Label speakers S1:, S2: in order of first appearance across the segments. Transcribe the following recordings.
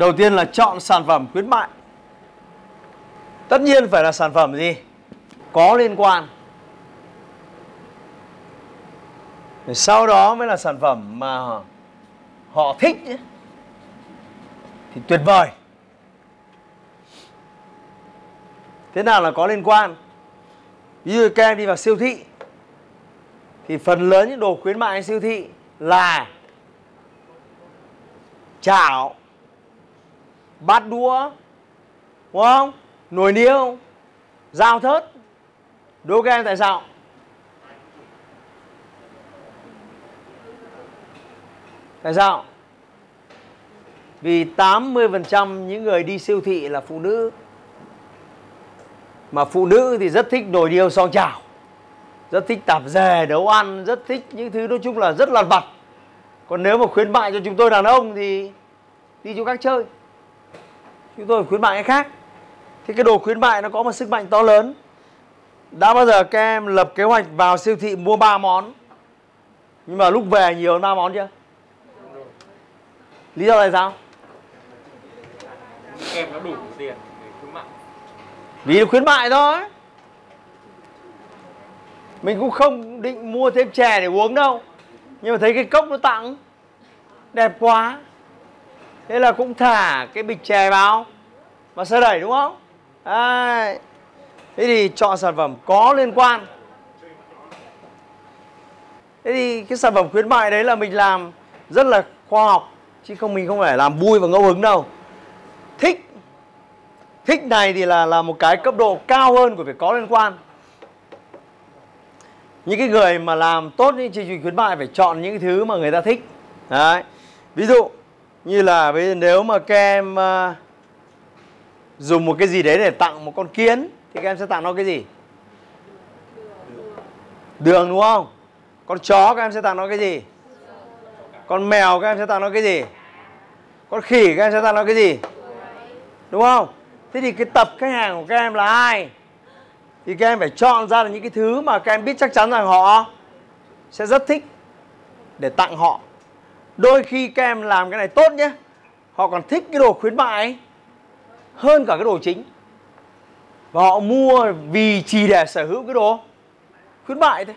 S1: Đầu tiên là chọn sản phẩm khuyến mại Tất nhiên phải là sản phẩm gì? Có liên quan Sau đó mới là sản phẩm mà họ thích. Thì tuyệt vời Thế nào là có liên quan? Ví dụ các em đi vào siêu thị, Thì phần lớn những đồ khuyến mại siêu thị là chảo bát đũa, đúng không? Nồi niêu, dao thớt. Đố các em tại sao? Tại sao? Vì 80% những người đi siêu thị là phụ nữ. Mà phụ nữ thì rất thích nồi niêu son chảo. Rất thích tạp dề nấu ăn, rất thích những thứ nói chung là rất lặt vặt. Còn nếu mà khuyến mại cho chúng tôi đàn ông thì đi chỗ khác chơi chúng tôi khuyến mại cái khác. Thì cái đồ khuyến mại nó có một sức mạnh to lớn. Đã bao giờ các em lập kế hoạch vào siêu thị mua 3 món? Nhưng mà lúc về nhiều hơn 3 món chưa? Lý do là sao?
S2: Em nó đủ tiền để khuyến mại.
S1: Vì khuyến mại thôi. Mình cũng không định mua thêm chè để uống đâu. Nhưng mà thấy cái cốc nó tặng đẹp quá thế là cũng thả cái bịch chè vào và sơ đẩy, đúng không? Đấy. thế thì chọn sản phẩm có liên quan. Thế thì cái sản phẩm khuyến mại đấy là mình làm rất là khoa học, chứ không, mình không phải làm vui và ngẫu hứng đâu. Thích. Thích này thì là là một cái cấp độ cao hơn của việc có liên quan. Những cái người mà làm tốt những chương trình khuyến mại phải chọn những thứ mà người ta thích. Đấy. Ví dụ như là giờ nếu mà các em uh, dùng một cái gì đấy để tặng một con kiến thì các em sẽ tặng nó cái gì? Đường. Đúng không? Con chó các em sẽ tặng nó cái gì? Con mèo các em sẽ tặng nó cái gì? Con khỉ các em sẽ tặng nó cái gì? Đúng không? Thế thì cái tập khách hàng của các em là ai? Thì các em phải chọn ra được những cái thứ mà các em biết chắc chắn rằng họ sẽ rất thích để tặng họ đôi khi các em làm cái này tốt nhé, họ còn thích cái đồ khuyến mại hơn cả cái đồ chính. Và họ mua vì chỉ để sở hữu cái đồ khuyến mại thôi.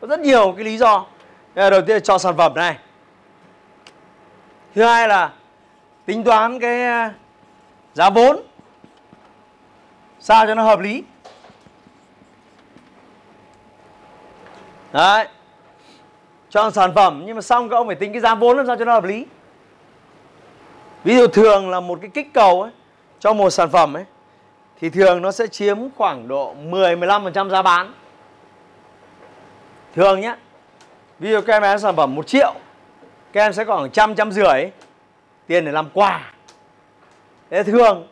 S1: Có rất nhiều cái lý do. Đầu tiên là chọn sản phẩm này. Thứ hai là tính toán cái à, giá vốn. Sao cho nó hợp lý? Đấy chọn sản phẩm nhưng mà xong các ông phải tính cái giá vốn làm sao cho nó hợp lý ví dụ thường là một cái kích cầu ấy cho một sản phẩm ấy thì thường nó sẽ chiếm khoảng độ 10 15% giá bán. Thường nhé. Ví dụ các em bán sản phẩm 1 triệu, các em sẽ khoảng trăm trăm rưỡi tiền để làm quà. Thế thường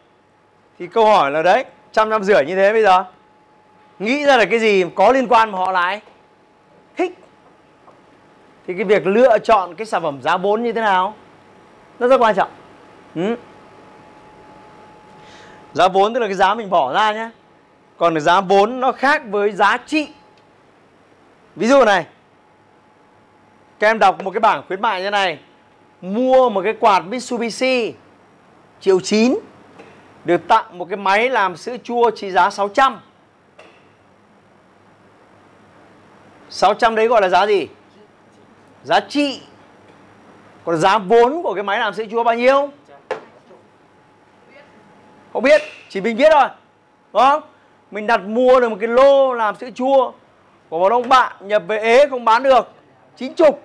S1: thì câu hỏi là đấy, trăm trăm rưỡi như thế bây giờ nghĩ ra là cái gì có liên quan mà họ lại thích thì cái việc lựa chọn cái sản phẩm giá vốn như thế nào nó rất quan trọng. Ừ. Giá vốn tức là cái giá mình bỏ ra nhé Còn giá vốn nó khác với giá trị Ví dụ này Các em đọc một cái bảng khuyến mại như này Mua một cái quạt Mitsubishi Triệu 9 Được tặng một cái máy làm sữa chua trị giá 600 600 đấy gọi là giá gì? Giá trị Còn giá vốn của cái máy làm sữa chua bao nhiêu? Không biết, chỉ mình biết thôi. Đúng không? Mình đặt mua được một cái lô làm sữa chua Của một ông bạn nhập về ế không bán được. Chín chục.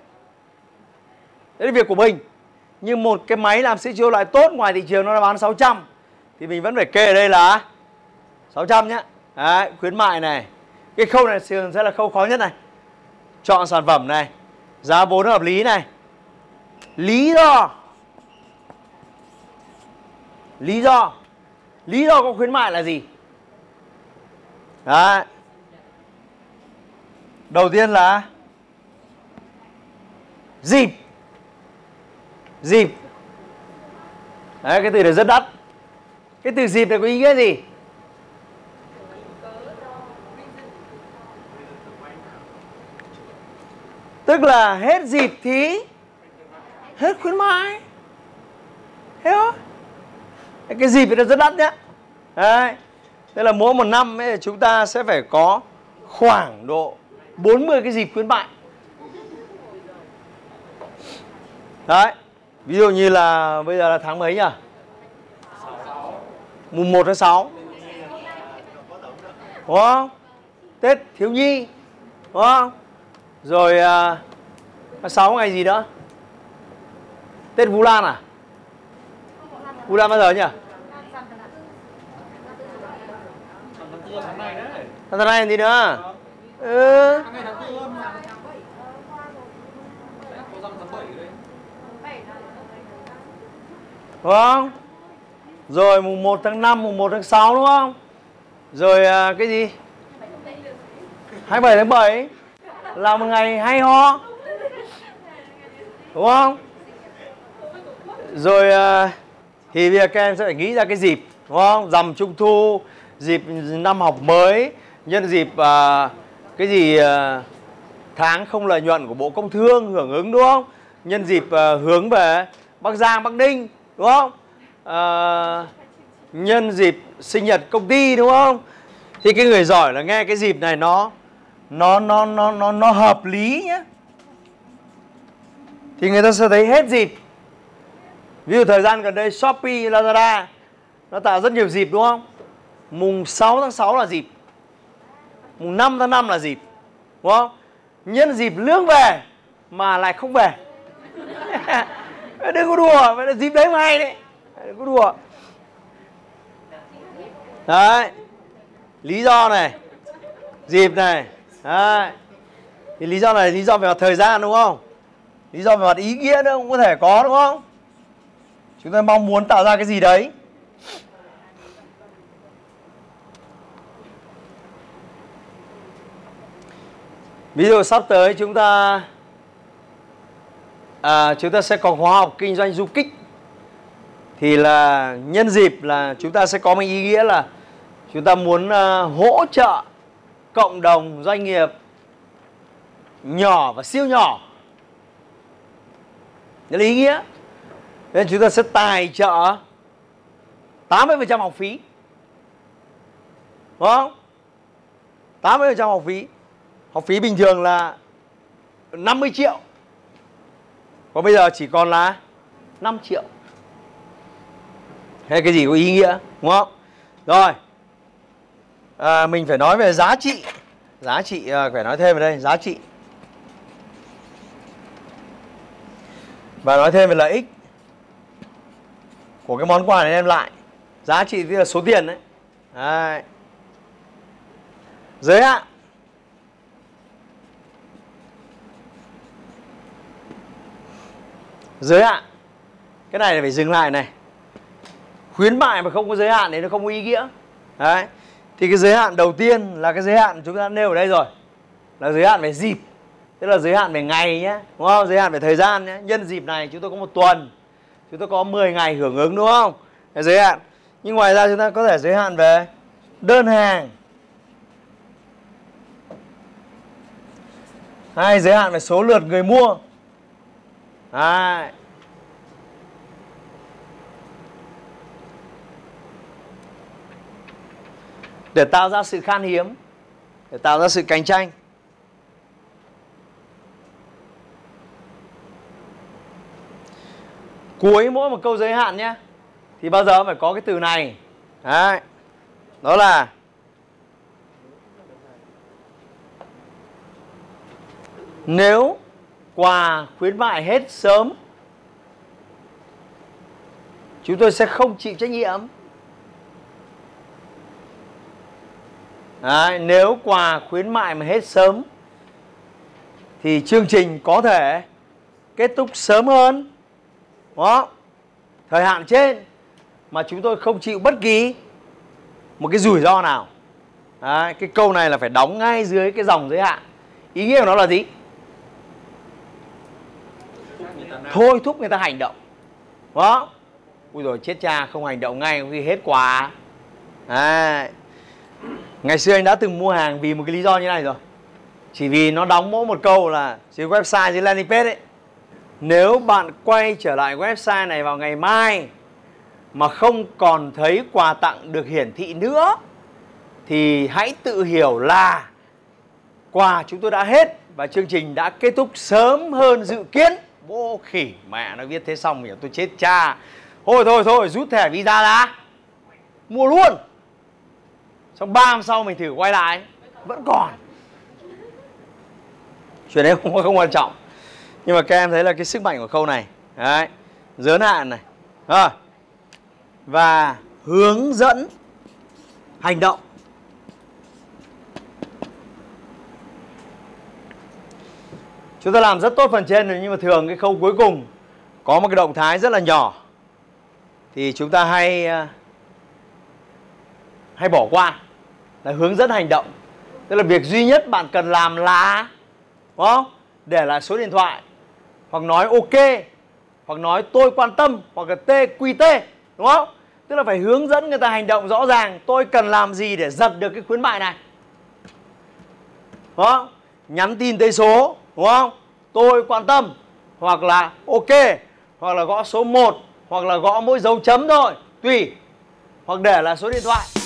S1: Đấy là việc của mình. Nhưng một cái máy làm sữa chua loại tốt ngoài thị trường nó đã bán 600 Thì mình vẫn phải kê ở đây là 600 nhá. Đấy, khuyến mại này. Cái khâu này thường sẽ là khâu khó nhất này. Chọn sản phẩm này. Giá vốn hợp lý này. Lý do. Lý do. Lý do có khuyến mại là gì? Đấy. Đầu tiên là dịp dịp đấy, cái từ này rất đắt. Cái từ dịp này có ý nghĩa gì? Tức là hết dịp thì hết khuyến mãi, hiểu không cái dịp này rất đắt nhá. Đấy. Thế là mỗi một năm ấy, chúng ta sẽ phải có khoảng độ 40 cái dịp khuyến mại đấy. Ví dụ như là bây giờ là tháng mấy nhỉ? Mùng 1 tháng 6 đúng không? Tết thiếu nhi. Đúng không? Rồi à, tháng 6 ngày gì nữa? Tết vũ lan à? Vũ lan bao giờ nhỉ? Tháng này là gì nữa? Ừ. Đúng không rồi mùng 1 tháng 5 mùng 1 tháng 6 đúng không? Rồi à, cái gì? 27 tháng 7 là một ngày hay ho. Đúng không? Rồi ờ, thì bây giờ các em sẽ phải nghĩ ra cái dịp đúng không? Dằm trung thu dịp năm học mới nhân dịp à, cái gì à, tháng không lợi nhuận của bộ công thương hưởng ứng đúng không? Nhân dịp à, hướng về bắc giang bắc ninh đúng không? À, nhân dịp sinh nhật công ty đúng không? Thì cái người giỏi là nghe cái dịp này nó nó nó nó nó nó hợp lý nhé thì người ta sẽ thấy hết dịp. Ví dụ thời gian gần đây shopee, lazada, nó tạo rất nhiều dịp đúng không? Mùng 6 tháng 6 là dịp. Mùng 5 tháng 5 là dịp. Đúng không? Nhân dịp lương về mà lại không về. Đừng có đùa, vậy là dịp đấy mà hay đấy. Đừng có đùa. Đấy. Lý do này. Dịp này đấy. Thì lý do này lý do về mặt thời gian đúng không? Lý do về mặt ý nghĩa nữa cũng có thể có đúng không? Chúng ta mong muốn tạo ra cái gì đấy? Ví dụ sắp tới chúng ta à, chúng ta sẽ có khóa học kinh doanh du kích. Thì là nhân dịp là chúng ta sẽ có một ý nghĩa là chúng ta muốn à, hỗ trợ cộng đồng doanh nghiệp nhỏ và siêu nhỏ. Đấy là ý nghĩa. Nên chúng ta sẽ tài trợ 80% học phí. Đúng không? 80% học phí. Học phí bình thường là 50 triệu. Còn bây giờ chỉ còn là 5 triệu. Hay cái gì có ý nghĩa, đúng không? Rồi à, mình phải nói về giá trị. Giá trị à, phải nói thêm về đây giá trị. Và nói thêm về lợi ích của cái món quà này đem lại. Giá trị tức là số tiền đấy, đấy. giới hạn giới hạn cái này là phải dừng lại này. Khuyến mại mà không có giới hạn thì nó không có ý nghĩa. Đấy thì cái giới hạn đầu tiên là cái giới hạn chúng ta nêu ở đây rồi, là giới hạn về dịp. Tức là giới hạn về ngày nhé đúng không? Giới hạn về thời gian nhé nhân dịp này chúng tôi có một tuần, chúng tôi có 10 ngày hưởng ứng, đúng không? Cái giới hạn. Nhưng ngoài ra chúng ta có thể giới hạn về đơn hàng. Hay giới hạn về số lượt người mua. Đấy. Để tạo ra sự khan hiếm, để tạo ra sự cạnh tranh cuối mỗi một câu giới hạn nhé, thì bao giờ phải có cái từ này Đấy. đó là nếu quà khuyến mại hết sớm, chúng tôi sẽ không chịu trách nhiệm Đấy, nếu quà khuyến mại mà hết sớm thì chương trình có thể kết thúc sớm hơn. Đó thời hạn trên mà chúng tôi không chịu bất kỳ một cái rủi ro nào. Đấy, cái câu này là phải đóng ngay dưới cái dòng giới hạn. Ý nghĩa của nó là gì? Thôi thúc người ta hành động. Đó ui rồi chết cha không hành động ngay khi hết quà. Đấy ngày xưa anh đã từng mua hàng vì một cái lý do như này rồi. Chỉ vì nó đóng mỗi một câu là dưới website, dưới landing page ấy. Nếu bạn quay trở lại website này vào ngày mai mà không còn thấy quà tặng được hiển thị nữa, thì hãy tự hiểu là quà chúng tôi đã hết và chương trình đã kết thúc sớm hơn dự kiến. Bố khỉ, mẹ nó viết thế xong thì tôi chết cha. Thôi thôi thôi, rút thẻ visa ra mua luôn xong ba năm sau mình thử quay lại. Vẫn còn. Chuyện đấy không không quan trọng. Nhưng mà các em thấy là cái sức mạnh của câu này. Đấy. Giới hạn này. Rồi và hướng dẫn hành động. Chúng ta làm rất tốt phần trên rồi, nhưng mà thường cái khâu cuối cùng có một cái động thái rất là nhỏ. Thì chúng ta hay ờ, hay bỏ qua là hướng dẫn hành động. Tức là việc duy nhất bạn cần làm là, đúng không? Để lại số điện thoại, hoặc nói ok, hoặc nói tôi quan tâm, hoặc là TQT đúng không? Tức là phải hướng dẫn người ta hành động rõ ràng, tôi cần làm gì để giật được cái khuyến mại này. Đúng không? Nhắn tin tới số, đúng không? Tôi quan tâm, hoặc là ok, hoặc là gõ số 1 hoặc là gõ mỗi dấu chấm thôi, tùy. Hoặc để là số điện thoại.